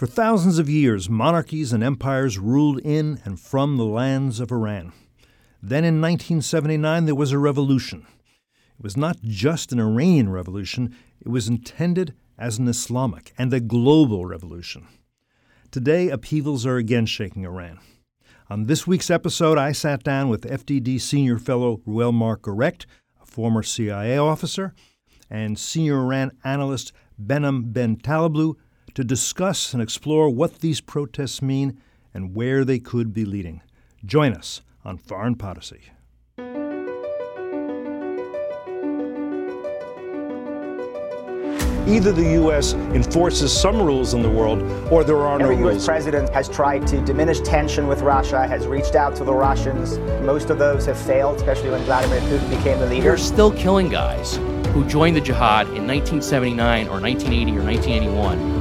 For thousands of years, monarchies and empires ruled in and from the lands of Iran. Then in 1979, there was a revolution. It was not just an Iranian revolution, it was intended as an Islamic and a global revolution. Today, upheavals are again shaking Iran. On this week's episode, I sat down with FDD Senior Fellow Reuel Marc Gerecht, a former CIA officer, and Senior Iran analyst Behnam Ben Taleblu to discuss and explore what these protests mean and where they could be leading. Join us on Foreign Policy. Either the U.S. enforces some rules in the world or there are Every no US rules. president has tried to diminish tension with Russia, has reached out to the Russians. Most of those have failed, especially when Vladimir Putin became the leader. You're still killing guys who joined the jihad in 1979 or 1980 or 1981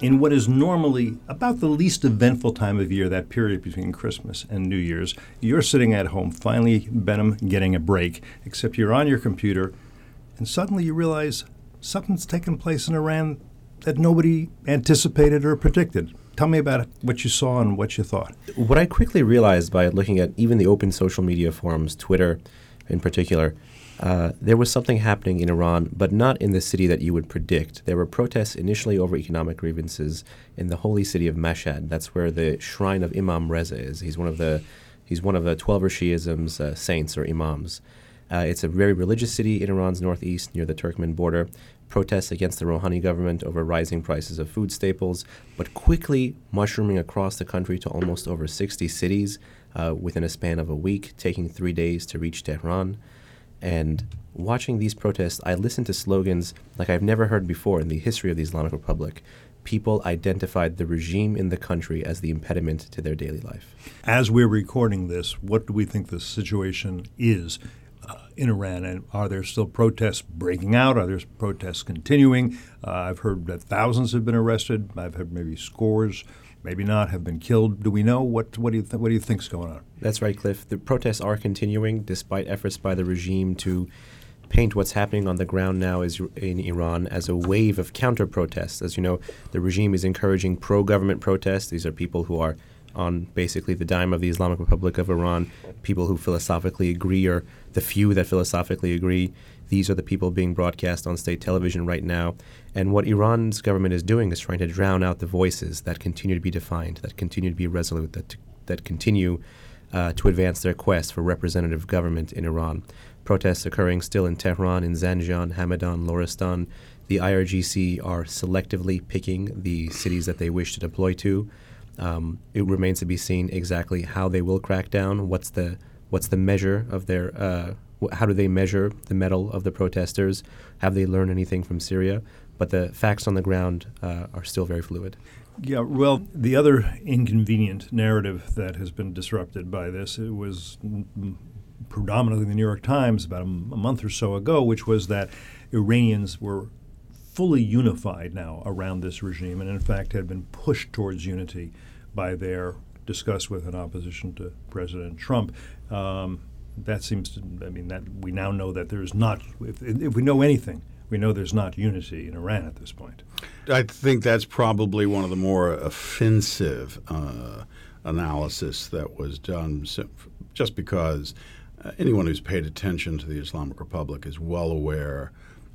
in what is normally about the least eventful time of year, that period between Christmas and New Year's, you're sitting at home, finally, Behnam, getting a break, except you're on your computer, and suddenly you realize something's taken place in Iran that nobody anticipated or predicted. Tell me about what you saw and what you thought. What I quickly realized by looking at even the open social media forums, Twitter in particular, uh, there was something happening in Iran, but not in the city that you would predict. There were protests initially over economic grievances in the holy city of Mashhad. That's where the shrine of Imam Reza is. He's one of the he's one of the Twelver Shiism's uh, saints or imams. Uh, it's a very religious city in Iran's northeast near the Turkmen border. Protests against the Rouhani government over rising prices of food staples, but quickly mushrooming across the country to almost over 60 cities uh, within a span of a week, taking three days to reach Tehran. And watching these protests, I listened to slogans like I've never heard before in the history of the Islamic Republic. People identified the regime in the country as the impediment to their daily life. As we're recording this, what do we think the situation is uh, in Iran? And are there still protests breaking out? Are there protests continuing? Uh, I've heard that thousands have been arrested. I've heard maybe scores, maybe not, have been killed. Do we know what? What do you th- What do you think's going on? That's right, Cliff. The protests are continuing despite efforts by the regime to paint what's happening on the ground now is in Iran as a wave of counter protests. As you know, the regime is encouraging pro government protests. These are people who are on basically the dime of the Islamic Republic of Iran, people who philosophically agree or the few that philosophically agree. These are the people being broadcast on state television right now. And what Iran's government is doing is trying to drown out the voices that continue to be defined, that continue to be resolute, that, that continue uh, to advance their quest for representative government in Iran. Protests occurring still in Tehran, in Zanjan, Hamadan, Loristan. The IRGC are selectively picking the cities that they wish to deploy to. Um, it remains to be seen exactly how they will crack down. What's the what's the measure of their uh, how do they measure the mettle of the protesters? Have they learned anything from Syria? But the facts on the ground uh, are still very fluid. Yeah, well, the other inconvenient narrative that has been disrupted by this it was predominantly the New York Times about a, m- a month or so ago, which was that Iranians were fully unified now around this regime, and in fact had been pushed towards unity by their discuss with in opposition to President Trump. Um, that seems to, I mean, that we now know that there's not, if, if we know anything, we know there's not unity in Iran at this point. I think that's probably one of the more offensive uh, analysis that was done, just because uh, anyone who's paid attention to the Islamic Republic is well aware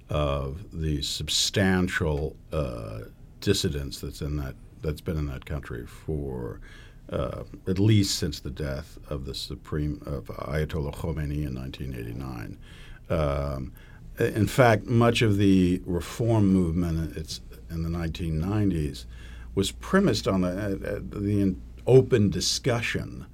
of the substantial uh, dissidence that's in that that's been in that country for uh, at least since the death of the supreme of Ayatollah Khomeini in 1989. Um, in fact, much of the reform movement in the 1990s was premised on the, uh, the open discussion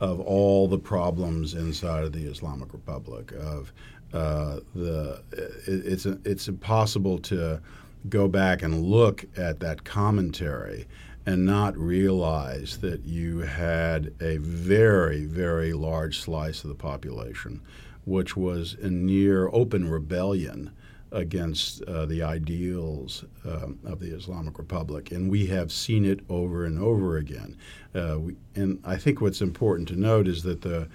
of all the problems inside of the Islamic Republic. Of uh, the it, it's it's impossible to go back and look at that commentary and not realize that you had a very, very large slice of the population which was in near open rebellion against uh, the ideals um, of the Islamic Republic. And we have seen it over and over again. Uh, we, and I think what's important to note is that the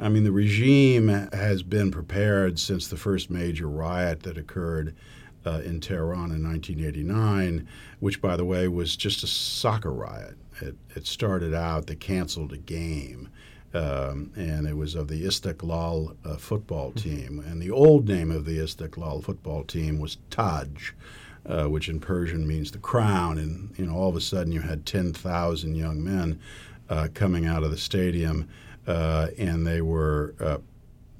I mean, the regime has been prepared since the first major riot that occurred uh, in Tehran in 1989, which, by the way, was just a soccer riot. It, it started out, they canceled a game, um, and it was of the Istiklal uh, football team. And the old name of the Istiklal football team was Taj. Uh, which in Persian means the crown, and you know all of a sudden you had ten thousand young men uh, coming out of the stadium, uh, and they were uh,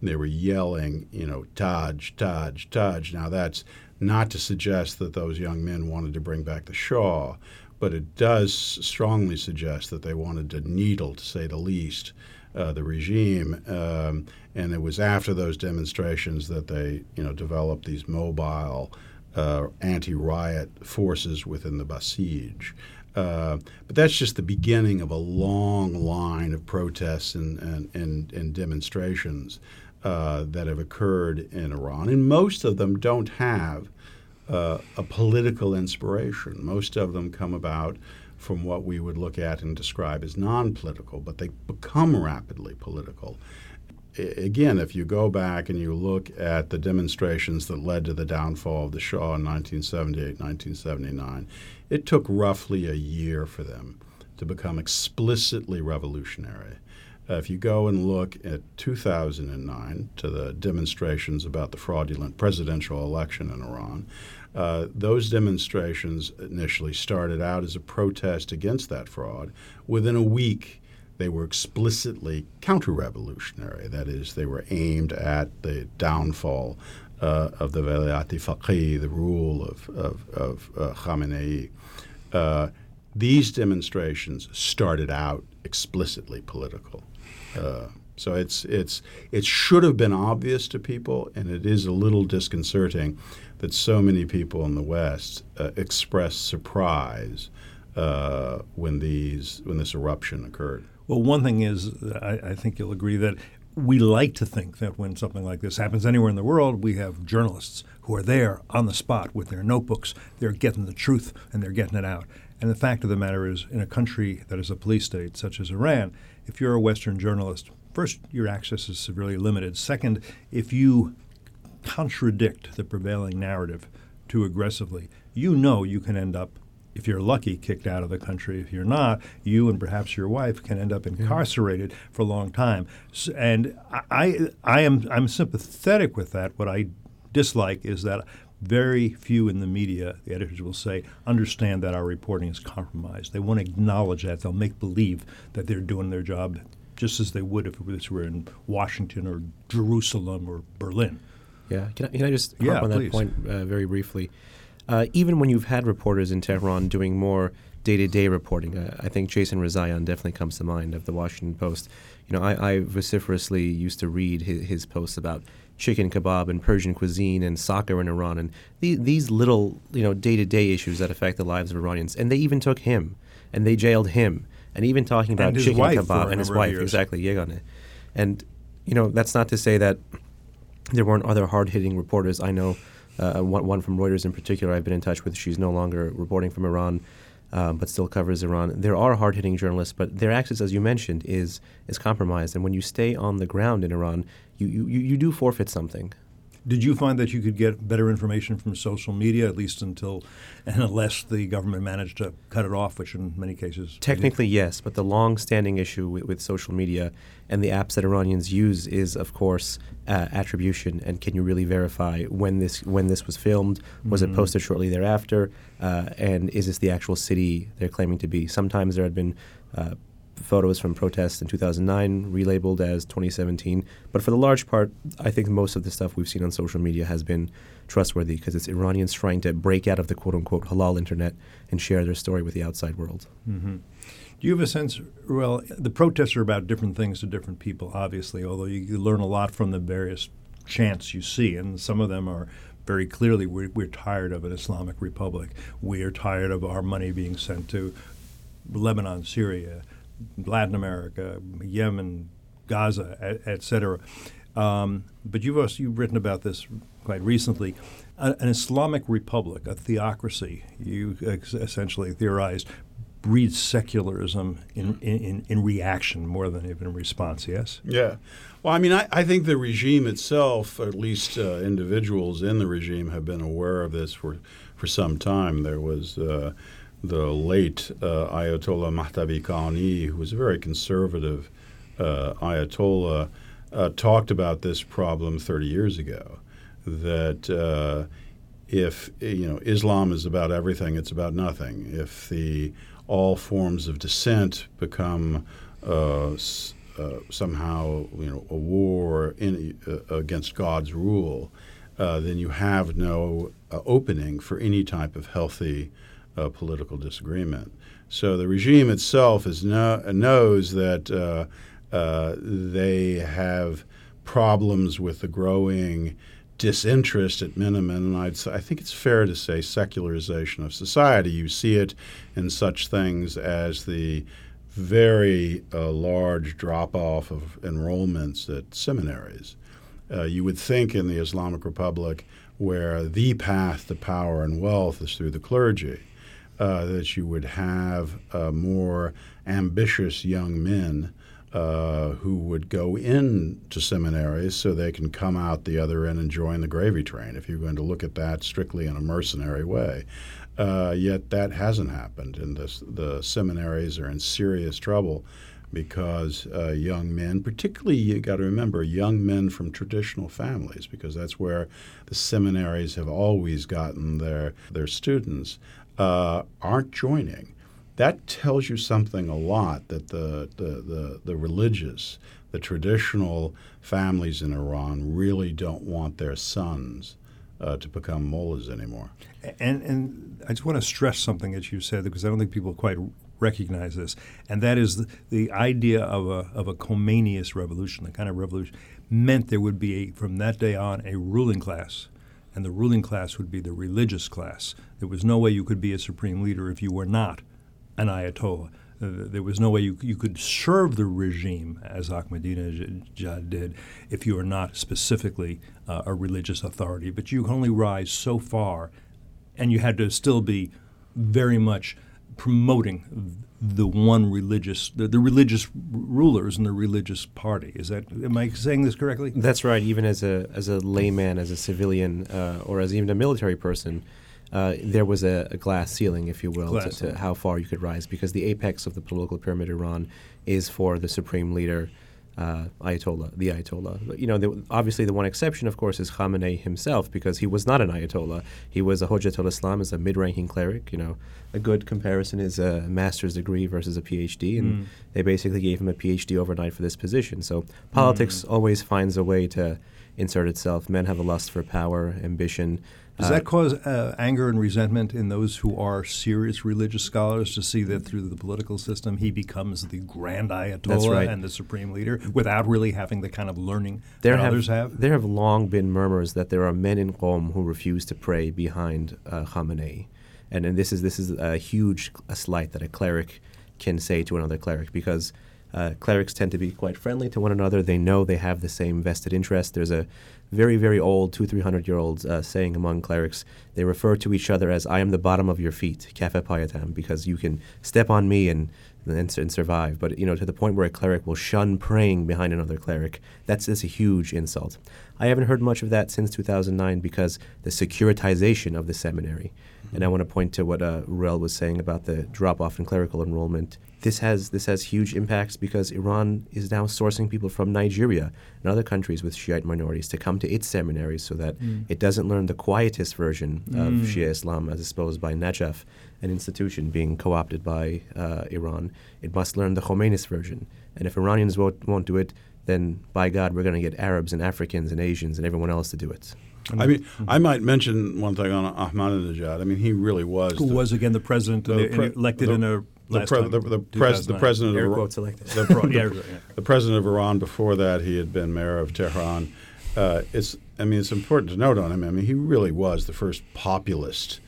they were yelling, you know, Taj, Taj, Taj. Now that's not to suggest that those young men wanted to bring back the Shah, but it does strongly suggest that they wanted to needle, to say the least, uh, the regime. Um, and it was after those demonstrations that they, you know, developed these mobile uh, anti-riot forces within the Basij. Uh, but that's just the beginning of a long line of protests and, and, and, and demonstrations uh, that have occurred in Iran, and most of them don't have uh, a political inspiration. Most of them come about from what we would look at and describe as non political, but they become rapidly political. Again, if you go back and you look at the demonstrations that led to the downfall of the Shah in 1978, 1979, it took roughly a year for them to become explicitly revolutionary. Uh, if you go and look at 2009 to the demonstrations about the fraudulent presidential election in Iran, uh, those demonstrations initially started out as a protest against that fraud. Within a week, they were explicitly counter revolutionary. That is, they were aimed at the downfall uh, of the Velayat Faqih, the rule of, of, of uh, Khamenei. Uh, these demonstrations started out explicitly political. Uh, so it's it's it should have been obvious to people, and it is a little disconcerting that so many people in the West uh, expressed surprise uh, when these when this eruption occurred. Well, one thing is, I, I think you'll agree that we like to think that when something like this happens anywhere in the world, we have journalists who are there on the spot with their notebooks. They're getting the truth and they're getting it out. And the fact of the matter is, in a country that is a police state such as Iran, if you're a Western journalist, first, your access is severely limited. Second, if you contradict the prevailing narrative too aggressively, you know you can end up, if you're lucky, kicked out of the country. If you're not, you and perhaps your wife can end up incarcerated yeah. for a long time. And I, I am I'm sympathetic with that. What I dislike is that very few in the media, the editors will say, understand that our reporting is compromised. They won't acknowledge that. They'll make believe that they're doing their job just as they would if this were in Washington or Jerusalem or Berlin. Yeah, can I, can I just yeah, on that please. point uh, very briefly? Uh, even when you've had reporters in Tehran doing more day-to-day reporting, uh, I think Jason Rezaian definitely comes to mind of the Washington Post. You know, I, I vociferously used to read his, his, posts about chicken kebab and Persian cuisine and soccer in Iran and the, these little, you know, day-to-day issues that affect the lives of Iranians. And they even took him and they jailed him. And even talking about chicken kebab and his wife, exactly, Yeganeh. And you know, that's not to say that there weren't other hard hitting reporters. I know uh, one, one, from Reuters in particular I've been in touch with. She's no longer reporting from Iran. Um, but still covers Iran. There are hard-hitting journalists, but their access, as you mentioned, is is compromised. And when you stay on the ground in Iran, you you, you do forfeit something. Did you find that you could get better information from social media, at least until and unless the government managed to cut it off, which in many cases. Technically, yes, but the long standing issue with, with, social media and the apps that Iranians use is, of course, uh, attribution. And can you really verify when this, when this was filmed? Was mm-hmm. it posted shortly thereafter? Uh, and is this the actual city they're claiming to be? Sometimes there had been uh, photos from protests in 2009 relabeled as 2017. But for the large part, I think most of the stuff we've seen on social media has been trustworthy because it's Iranians trying to break out of the quote unquote halal internet and share their story with the outside world. Mm-hmm. Do you have a sense, well, the protests are about different things to different people, obviously, although you learn a lot from the various chants you see, and some of them are very clearly we're, we're, tired of an Islamic republic. We are tired of our money being sent to Lebanon, Syria, Latin America, Yemen, Gaza, etc. Um, but you've also you've written about this quite recently. an Islamic republic, a theocracy, you essentially theorized, breeds secularism in, in, in reaction more than even in response, yes? Yeah. Well, I mean, I, I think the regime itself, at least uh, individuals in the regime, have been aware of this for, for some time. There was uh, the late uh, Ayatollah Mahdavi Kani, who was a very conservative uh, Ayatollah, uh, talked about this problem 30 years ago. That uh, if you know Islam is about everything, it's about nothing. If the all forms of dissent become uh, uh, somehow you know a war in, against God's rule, then you have no opening for any type of healthy uh, political disagreement. So the regime itself is no, knows that they have problems with the growing disinterest at minimum, and I'd, I think it's fair to say secularization of society. You see it in such things as the very uh, large drop off of enrollments at seminaries. Uh, you would think in the Islamic Republic, where the path to power and wealth is through the clergy, uh, that you would have uh, more ambitious young men uh, who would go into seminaries so they can come out the other end and join the gravy train, if you're going to look at that strictly in a mercenary way. Uh, yet that hasn't happened, and the, the seminaries are in serious trouble because uh, young men, particularly you got to remember young men from traditional families, because that's where the seminaries have always gotten their their students, uh, aren't joining that tells you something a lot that the, the, the, the, religious, the traditional families in Iran really don't want their sons uh, to become mullahs anymore. And, and I just want to stress something that you said because I don't think people quite recognize this, and that is the, the idea of a, of a Khomeiniist revolution, the kind of revolution, meant there would be, a, from that day on, a ruling class and the ruling class would be the religious class. There was no way you could be a supreme leader if you were not an ayatollah. Uh, there was no way you, you could serve the regime as Ahmadinejad did if you were not specifically uh, a religious authority. But you can only rise so far, and you had to still be very much promoting the one religious, the, the, religious rulers and the religious party. Is that am I saying this correctly? That's right. Even as a as a layman, as a civilian, uh, or as even a military person, uh, there was a, a, glass ceiling, if you will, to, to, how far you could rise, because the apex of the political pyramid in Iran is for the supreme leader, uh, Ayatollah, the Ayatollah. You know, the, obviously the one exception, of course, is Khamenei himself, because he was not an Ayatollah. He was a Hujjatul Islam, as a mid-ranking cleric. You know, a good comparison is a master's degree versus a PhD, and mm. they basically gave him a PhD overnight for this position. So politics mm. always finds a way to insert itself. Men have a lust for power, ambition. Does that cause uh, anger and resentment in those who are serious religious scholars to see that through the political system he becomes the grand ayatollah right. and the supreme leader without really having the kind of learning there that have, others have? There have long been murmurs that there are men in Qom who refuse to pray behind uh, Khamenei. And, and this is this is a huge a slight that a cleric can say to another cleric because uh, clerics tend to be quite friendly to one another. They know they have the same vested interest. There's a very, very old, two, three hundred year old uh, saying among clerics. They refer to each other as "I am the bottom of your feet," kafa payatam, because you can step on me and, and, and survive. But you know, to the point where a cleric will shun praying behind another cleric, that's that's a huge insult. I haven't heard much of that since 2009 because the securitization of the seminary. Mm-hmm. And I want to point to what uh, was saying about the drop off in clerical enrollment this has this has huge impacts because Iran is now sourcing people from Nigeria and other countries with Shiite minorities to come to its seminaries so that mm. it doesn't learn the quietist version mm. of Shia Islam as exposed by Najaf, an institution being co-opted by uh, Iran. It must learn the Khomeinist version, and if Iranians won't, won't do it, then by God, we're going to get Arabs and Africans and Asians and everyone else to do it. I mean, I might mention one thing on Ahmadinejad. I mean, he really was. Who the, was again the president the pre- elected the, in a the, pre- the, the, pres- the president of Iran, the, pro- yeah, yeah. the, president of Iran before that he had been mayor of Tehran. Uh, it's I mean it's important to note on him. I mean he really was the first populist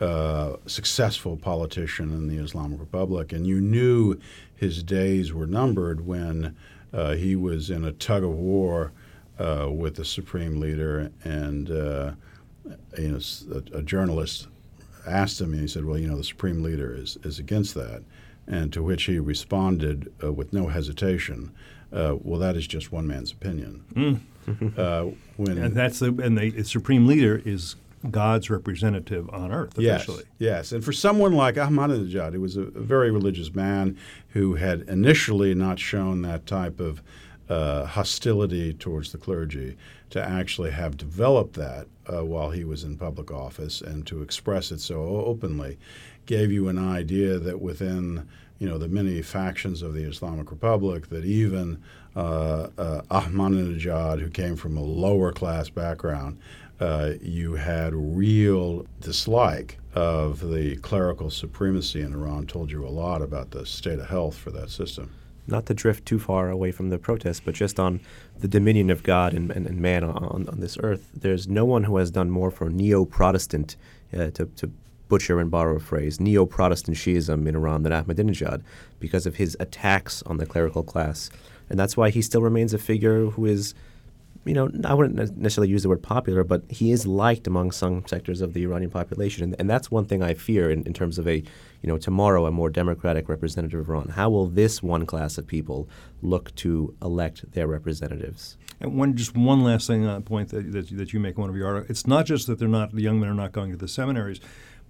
uh, successful politician in the Islamic Republic, and you knew his days were numbered when uh, he was in a tug of war uh, with the supreme leader, and uh, you know, a, a, journalist asked him, and he said, "Well, you know, the supreme leader is is against that," and to which he responded uh, with no hesitation, uh, "Well, that is just one man's opinion." Mm. when and that's the and the supreme leader is God's representative on earth, officially. Yes, yes. And for someone like Ahmadinejad, who was a, a very religious man who had initially not shown that type of uh, hostility towards the clergy, to actually have developed that uh, while he was in public office and to express it so openly gave you an idea that within you know the many factions of the Islamic Republic that even uh, uh, Ahmadinejad, who came from a lower class background, uh, you had real dislike of the clerical supremacy in Iran, told you a lot about the state of health for that system. Not to drift too far away from the protest, but just on the dominion of God and, and, and man on, on this earth, there's no one who has done more for neo Protestant, uh, to, to butcher and borrow a phrase, neo Protestant Shiism in Iran than Ahmadinejad because of his attacks on the clerical class. And that's why he still remains a figure who is you know, I wouldn't necessarily use the word popular, but he is liked among some sectors of the Iranian population, and, and that's one thing I fear in, in, terms of a, you know, tomorrow a more democratic representative of Iran. How will this one class of people look to elect their representatives? And one, just one last thing on a point that, that, that you make in one of your articles. It's not just that they're not the young men are not going to the seminaries,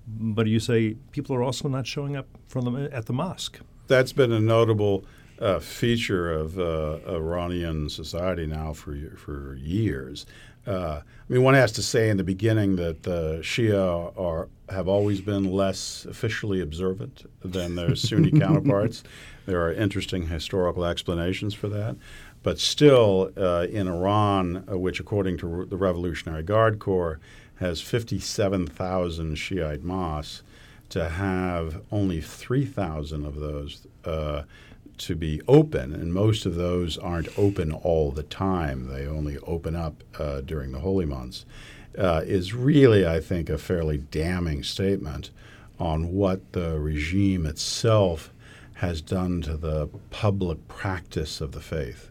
but you say people are also not showing up from the, at the mosque. That's been a notable uh, feature of uh, Iranian society now for for years. Uh, I mean, one has to say in the beginning that the Shia are have always been less officially observant than their Sunni counterparts. There are interesting historical explanations for that. But still, uh, in Iran, uh, which according to the Revolutionary Guard Corps has 57,000 Shiite mosques, to have only 3,000 of those uh, to be open, and most of those aren't open all the time. They only open up uh, during the holy months. Uh, is really, I think, a fairly damning statement on what the regime itself has done to the public practice of the faith.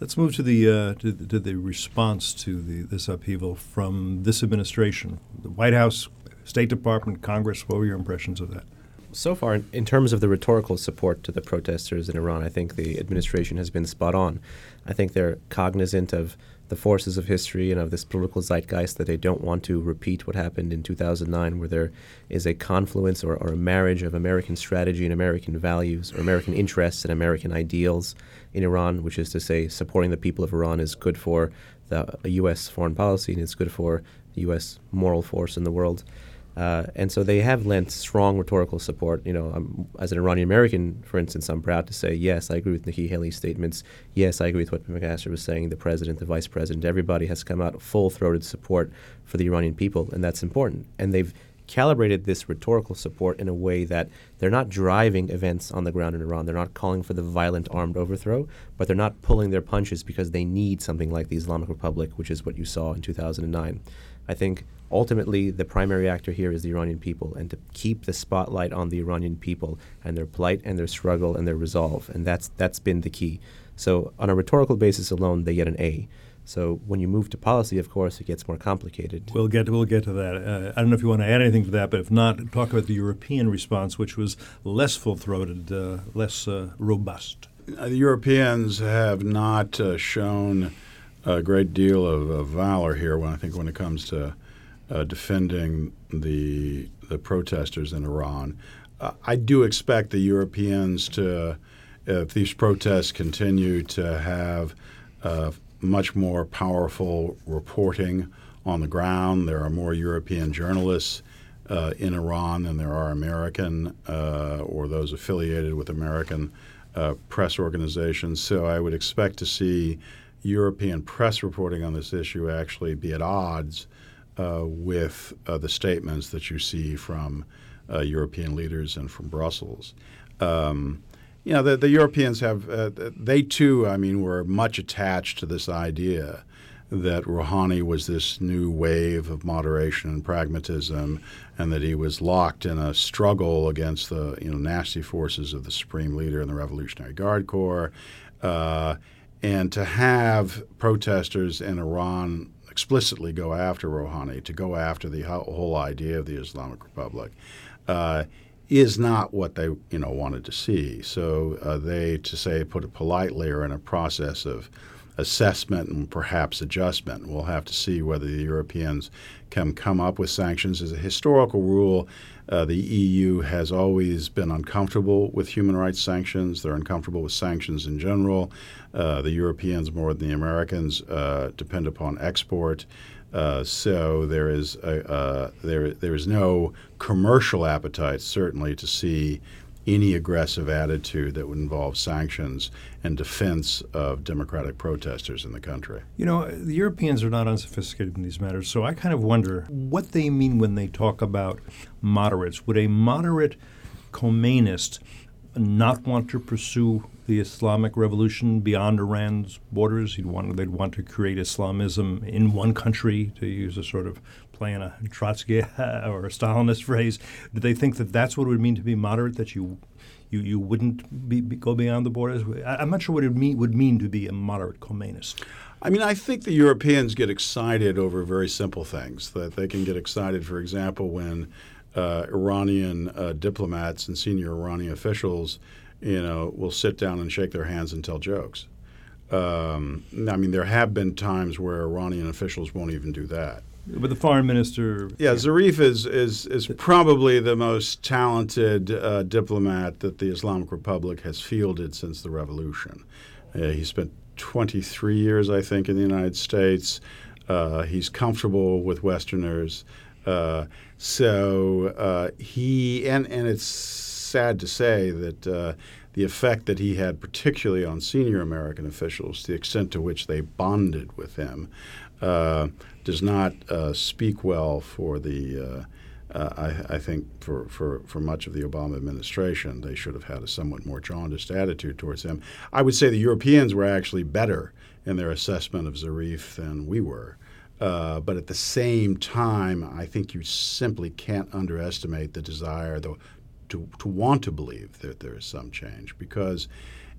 Let's move to the uh, to, to, the response to the, this upheaval from this administration, the White House, State Department, Congress. What were your impressions of that? So far, in terms of the rhetorical support to the protesters in Iran, I think the administration has been spot on. I think they're cognizant of the forces of history and of this political zeitgeist that they don't want to repeat what happened in 2009, where there is a confluence or, or a marriage of American strategy and American values, or American interests and American ideals in Iran, which is to say, supporting the people of Iran is good for the U.S. foreign policy and it's good for U.S. moral force in the world. Uh, and so they have lent strong rhetorical support. You know, as an Iranian American, for instance, I'm proud to say, yes, I agree with Nikki Haley's statements. Yes, I agree with what McMaster was saying. The president, the vice president, everybody has come out full-throated support for the Iranian people, and that's important. And they've calibrated this rhetorical support in a way that they're not driving events on the ground in Iran. They're not calling for the violent armed overthrow, but they're not pulling their punches because they need something like the Islamic Republic, which is what you saw in 2009. I think ultimately the primary actor here is the Iranian people, and to keep the spotlight on the Iranian people and their plight and their struggle and their resolve, and that's that's been the key. So on a rhetorical basis alone, they get an A. So when you move to policy, of course, it gets more complicated. We'll get we'll get to that. Uh, I don't know if you want to add anything to that, but if not, talk about the European response, which was less full-throated, uh, less uh, robust. Uh, the Europeans have not uh, shown a great deal of, of, valor here. When I think when it comes to uh, defending the the protesters in Iran. Uh, I do expect the Europeans to, if these protests continue, to have uh, much more powerful reporting on the ground. There are more European journalists uh, in Iran than there are American uh, or those affiliated with American uh, press organizations. So I would expect to see European press reporting on this issue actually be at odds uh, with uh, the statements that you see from uh, European leaders and from Brussels. Um, you know, the, the Europeans have, uh, they too, I mean, were much attached to this idea that Rouhani was this new wave of moderation and pragmatism, and that he was locked in a struggle against the you know nasty forces of the supreme leader and the Revolutionary Guard Corps, uh, and to have protesters in Iran explicitly go after Rouhani, to go after the whole idea of the Islamic Republic. Uh, is not what they you know wanted to see. So uh, they, to say put it politely, are in a process of assessment and perhaps adjustment. We'll have to see whether the Europeans can come up with sanctions. As a historical rule, uh, the EU has always been uncomfortable with human rights sanctions. They're uncomfortable with sanctions in general. Uh, the Europeans, more than the Americans, uh, depend upon export. Uh, so there is a, there there is no commercial appetite certainly to see any aggressive attitude that would involve sanctions and defense of democratic protesters in the country. You know, the Europeans are not unsophisticated in these matters, so I kind of wonder what they mean when they talk about moderates. Would a moderate Khomeinist not want to pursue the Islamic revolution beyond Iran's borders. He'd want, they'd want to create Islamism in one country, to use a sort of play a Trotsky or a Stalinist phrase. Do they think that that's what it would mean to be moderate, that you you, you wouldn't be, be, go beyond the borders? I, am not sure what it mean, would mean to be a moderate Khomeinist. I mean, I think the Europeans get excited over very simple things. That they can get excited, for example, when uh, Iranian uh, diplomats and senior Iranian officials, you know, will sit down and shake their hands and tell jokes. Um, I mean, there have been times where Iranian officials won't even do that. But the foreign minister. Yeah, Zarif is is, is probably the most talented uh, diplomat that the Islamic Republic has fielded since the revolution. Uh, he spent 23 years, I think, in the United States. Uh, he's comfortable with Westerners. Uh, so uh, he and and it's sad to say that uh, the effect that he had, particularly on senior American officials, the extent to which they bonded with him, uh, does not uh, speak well for the. Uh, I, I, think for, for, for much of the Obama administration, they should have had a somewhat more jaundiced attitude towards him. I would say the Europeans were actually better in their assessment of Zarif than we were. Uh, but at the same time, I think you simply can't underestimate the desire to, to want to believe that there is some change. Because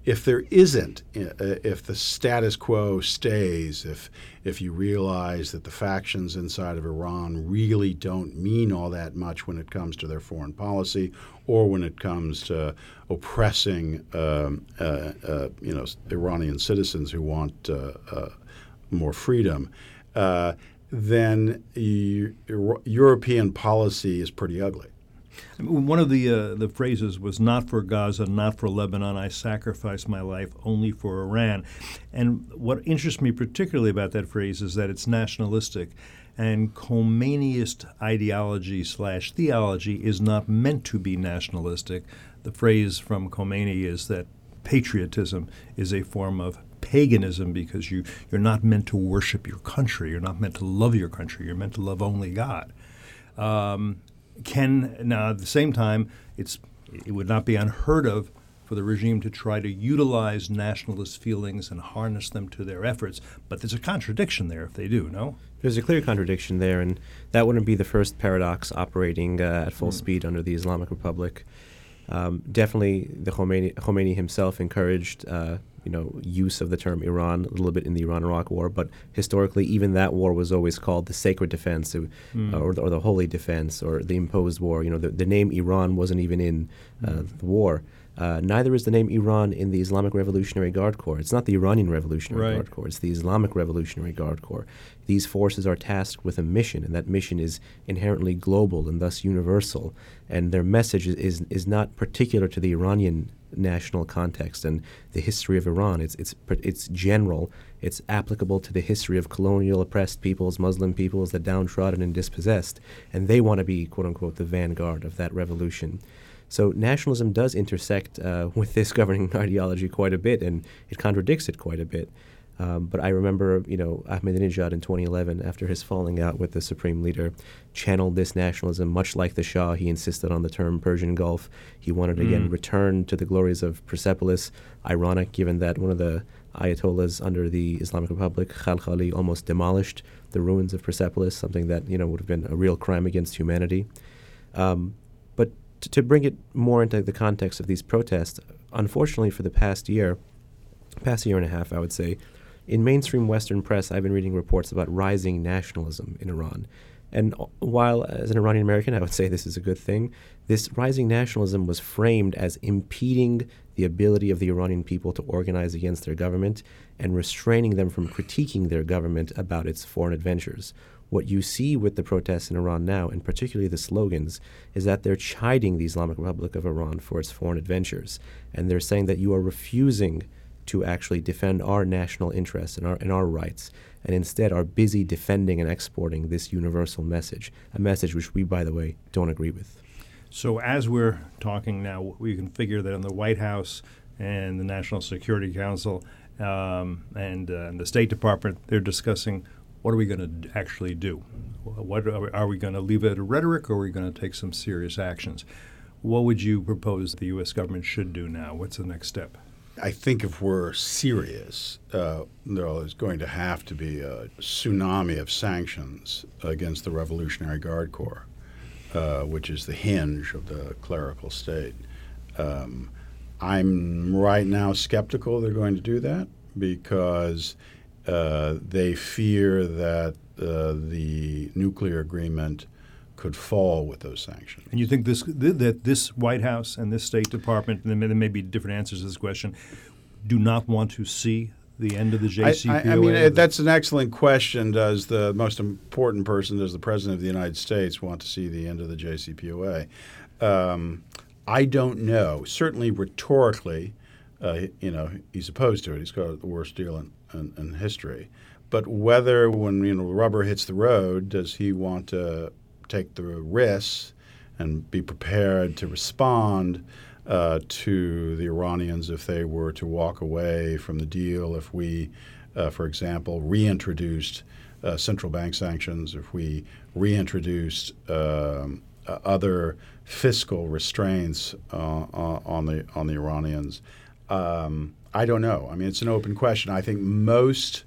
if there isn't, uh, if the status quo stays, if if you realize that the factions inside of Iran really don't mean all that much when it comes to their foreign policy, or when it comes to oppressing, um, uh, uh, you know, Iranian citizens who want uh, uh, more freedom, uh, then European policy is pretty ugly. One of the uh, the phrases was "Not for Gaza, not for Lebanon. I sacrifice my life only for Iran." And what interests me particularly about that phrase is that it's nationalistic, and Khomeinist ideology slash theology is not meant to be nationalistic. The phrase from Khomeini is that patriotism is a form of paganism because you, you're not meant to worship your country. You're not meant to love your country. You're meant to love only God. Um, can now at the same time, it's it would not be unheard of for the regime to try to utilize nationalist feelings and harness them to their efforts. But there's a contradiction there if they do, no? There's a clear contradiction there, and that wouldn't be the first paradox operating uh, at full mm. speed under the Islamic Republic. Um, definitely, the Khomeini, Khomeini himself encouraged uh, you know use of the term Iran a little bit in the Iran-Iraq War, but historically, even that war was always called the sacred defense, mm. uh, or, the, or, the, holy defense, or the imposed war. You know, the, the name Iran wasn't even in uh, mm. the war. Uh, neither is the name Iran in the Islamic Revolutionary Guard Corps. It's not the Iranian Revolutionary right. Guard Corps, it's the Islamic Revolutionary Guard Corps. These forces are tasked with a mission, and that mission is inherently global and thus universal. And their message is, is, is not particular to the Iranian national context and the history of Iran. It's, it's, it's general, it's applicable to the history of colonial oppressed peoples, Muslim peoples, the downtrodden and dispossessed, and they want to be, quote unquote, the vanguard of that revolution. So nationalism does intersect uh, with this governing ideology quite a bit, and it contradicts it quite a bit. Um, but I remember, you know, Ahmadinejad in 2011, after his falling out with the supreme leader, channeled this nationalism, much like the Shah. He insisted on the term Persian Gulf. He wanted to again Mm. return to the glories of Persepolis. Ironic, given that one of the ayatollahs under the Islamic Republic, Khalkhali, almost demolished the ruins of Persepolis, something that you know would have been a real crime against humanity. Um, but t- to bring it more into the context of these protests, unfortunately, for the past year, past year and a half, I would say, in mainstream Western press, I've been reading reports about rising nationalism in Iran. And while, as an Iranian American, I would say this is a good thing, this rising nationalism was framed as impeding the ability of the Iranian people to organize against their government and restraining them from critiquing their government about its foreign adventures. What you see with the protests in Iran now, and particularly the slogans, is that they're chiding the Islamic Republic of Iran for its foreign adventures. And they're saying that you are refusing to actually defend our national interests and our, and our rights, and instead are busy defending and exporting this universal message, a message which we, by the way, don't agree with. So as we're talking now, we can figure that in the White House and the National Security Council um, and, uh, and the State Department, they're discussing what are we going to actually do? What are we, are we going to leave it a rhetoric, or are we going to take some serious actions? What would you propose the U.S. government should do now? What's the next step? I think if we're serious, uh, there is going to have to be a tsunami of sanctions against the Revolutionary Guard Corps, uh, which is the hinge of the clerical state. Um, I'm right now skeptical they're going to do that because uh, they fear that uh, the nuclear agreement could fall with those sanctions. And you think this th- that this White House and this State Department, and there may, there may be different answers to this question, do not want to see the end of the JCPOA? I, I mean, uh, the- that's an excellent question. Does the most important person, does the President of the United States, want to see the end of the JCPOA? Um, I don't know. Certainly, rhetorically, uh, you know, he's opposed to it. He's called it the worst deal in, in, in history. But whether, when you know, rubber hits the road, does he want to take the risks and be prepared to respond uh, to the Iranians if they were to walk away from the deal? If we, uh, for example, reintroduced uh, central bank sanctions, if we reintroduced um, uh, other fiscal restraints uh, on on the on the Iranians. Um, I don't know. I mean, it's an open question. I think most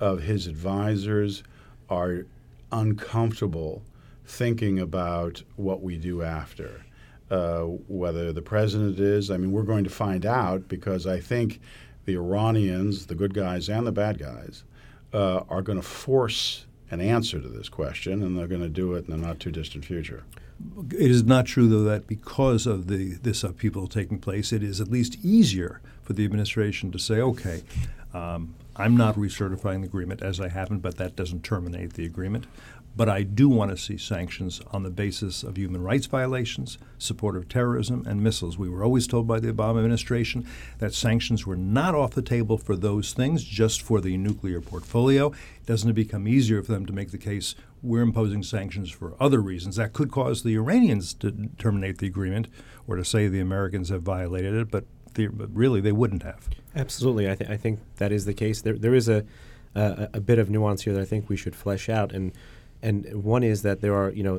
of his advisors are uncomfortable thinking about what we do after. Uh, whether the president is, I mean, we're going to find out because I think the Iranians, the good guys and the bad guys, uh, are going to force an answer to this question, and they're going to do it in the not too distant future. It is not true, though, that because of the this upheaval taking place, it is at least easier for the administration to say, okay, um, I'm not recertifying the agreement as I haven't, but that doesn't terminate the agreement. But I do want to see sanctions on the basis of human rights violations, support of terrorism, and missiles. We were always told by the Obama administration that sanctions were not off the table for those things, just for the nuclear portfolio. Doesn't it become easier for them to make the case we're imposing sanctions for other reasons that could cause the Iranians to terminate the agreement or to say the Americans have violated it, but, the, but really they wouldn't have. Absolutely, I, th- I think that is the case. There, there is a, a a bit of nuance here that I think we should flesh out, and and one is that there are you know.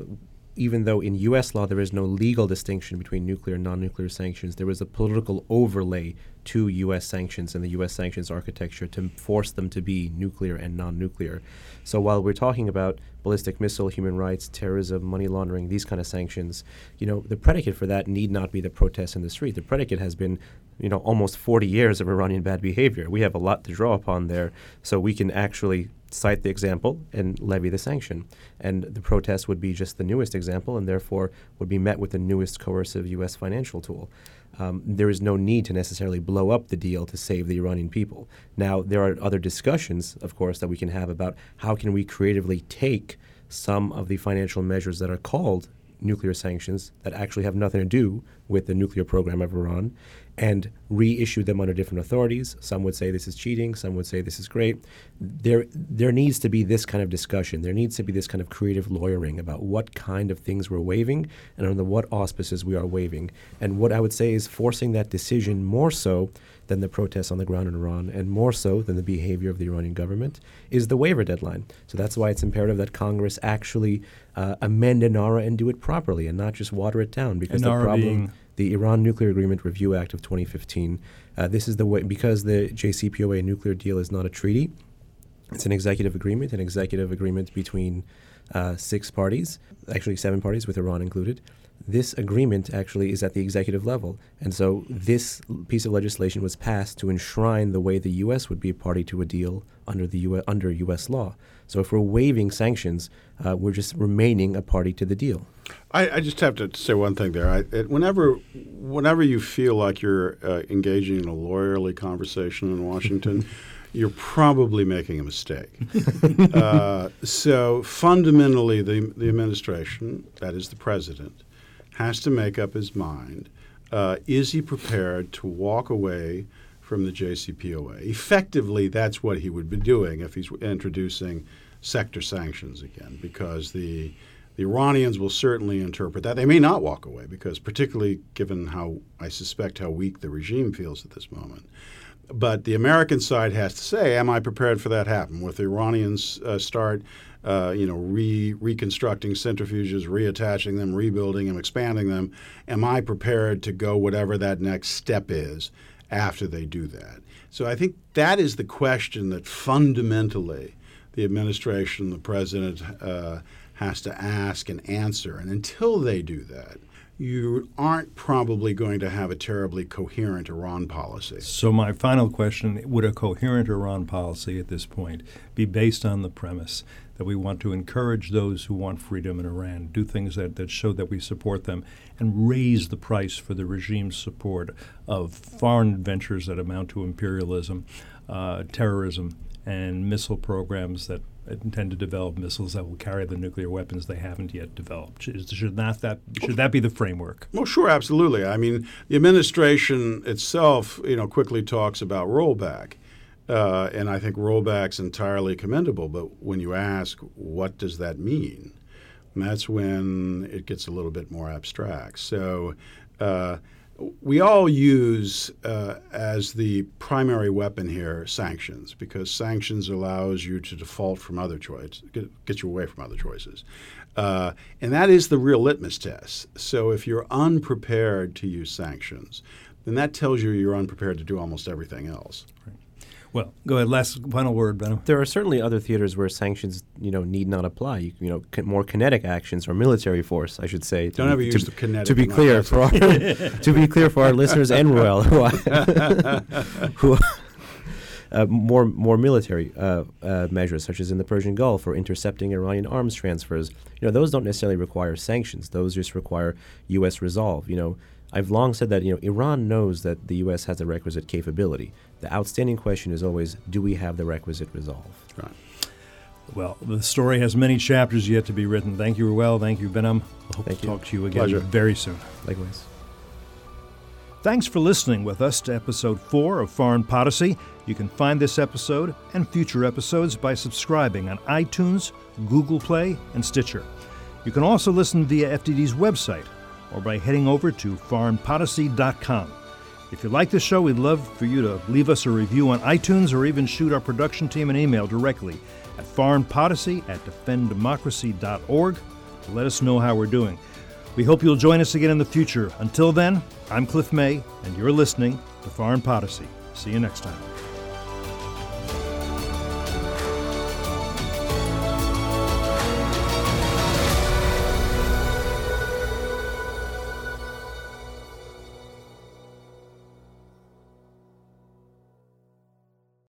Even though in U.S. law there is no legal distinction between nuclear and non-nuclear sanctions, there is a political overlay to U.S. sanctions and the U.S. sanctions architecture to force them to be nuclear and non-nuclear. So while we're talking about ballistic missile, human rights, terrorism, money laundering, these kind of sanctions, you know, the predicate for that need not be the protests in the street. The predicate has been, you know, almost 40 years of Iranian bad behavior. We have a lot to draw upon there, so we can actually cite the example and levy the sanction. And the protest would be just the newest example, and therefore would be met with the newest coercive U.S. financial tool. Um, there is no need to necessarily blow up the deal to save the Iranian people. Now, there are other discussions, of course, that we can have about how can we creatively take some of the financial measures that are called nuclear sanctions that actually have nothing to do with the nuclear program of Iran and reissue them under different authorities. Some would say this is cheating, some would say this is great. There, there needs to be this kind of discussion. There needs to be this kind of creative lawyering about what kind of things we're waiving and under what auspices we are waiving. And what I would say is forcing that decision more so than the protests on the ground in Iran and more so than the behavior of the Iranian government is the waiver deadline. So that's why it's imperative that Congress actually uh, amend INARA and do it properly and not just water it down because INARA the problem being the Iran Nuclear Agreement Review Act of 2015. Uh, this is the way because the JCPOA nuclear deal is not a treaty. It's an executive agreement, an executive agreement between uh, six parties, actually seven parties with Iran included. This agreement actually is at the executive level. And so this piece of legislation was passed to enshrine the way the U.S. would be a party to a deal under, the U- under U.S. law. So if we're waiving sanctions, uh, we're just remaining a party to the deal. I, I just have to say one thing there. I, it, whenever, whenever you feel like you're uh, engaging in a lawyerly conversation in Washington, you're probably making a mistake. uh, so fundamentally, the the administration, that is the president, has to make up his mind: uh, is he prepared to walk away? From the JCPOA. Effectively, that's what he would be doing if he's introducing sector sanctions again, because the the Iranians will certainly interpret that. They may not walk away because, particularly given how I suspect how weak the regime feels at this moment. But the American side has to say, "Am I prepared for that happen?" With the Iranians uh, start, uh, you know, re- reconstructing centrifuges, reattaching them, rebuilding them, expanding them, am I prepared to go whatever that next step is after they do that? So I think that is the question that fundamentally the administration, the president, uh, has to ask and answer. And until they do that, you aren't probably going to have a terribly coherent Iran policy. So, my final question would a coherent Iran policy at this point be based on the premise that we want to encourage those who want freedom in Iran, do things that, that show that we support them, and raise the price for the regime's support of foreign ventures that amount to imperialism, uh, terrorism, and missile programs that intend to develop missiles that will carry the nuclear weapons they haven't yet developed. Should, not that should that be the framework? Well, sure, absolutely. I mean, the administration itself, you know, quickly talks about rollback. Uh, and I think rollback's entirely commendable. But when you ask, what does that mean? And that's when it gets a little bit more abstract. So uh, we all use uh, as the primary weapon here sanctions because sanctions allows you to default from other choices, get, get you away from other choices. Uh, and that is the real litmus test. So if you're unprepared to use sanctions, then that tells you you're unprepared to do almost everything else. Right. Well, go ahead. Last final word, Behnam. There are certainly other theaters where sanctions, you know, need not apply. You, you know, more kinetic actions or military force, I should say. Don't ever use the kinetic. To be clear for our, to be clear for our listeners and Reuel, who, who uh, more more military uh, uh, measures, such as in the Persian Gulf or intercepting Iranian arms transfers. You know, those don't necessarily require sanctions. Those just require U.S. resolve. You know. I've long said that you know Iran knows that the U.S. has the requisite capability. The outstanding question is always, do we have the requisite resolve? Right. Well, the story has many chapters yet to be written. Thank you, Reuel. Thank you, Behnam. Hope Thank to you. talk to you again Pleasure. very soon. Likewise. Thanks for listening with us to episode 4 of Foreign Podicy. You can find this episode and future episodes by subscribing on iTunes, Google Play, and Stitcher. You can also listen via FDD's website or by heading over to foreignpodicy.com. If you like the show, we'd love for you to leave us a review on iTunes or even shoot our production team an email directly at foreignpolicy at defenddemocracy.org to let us know how we're doing. We hope you'll join us again in the future. Until then, I'm Cliff May, and you're listening to Foreign Podicy. See you next time.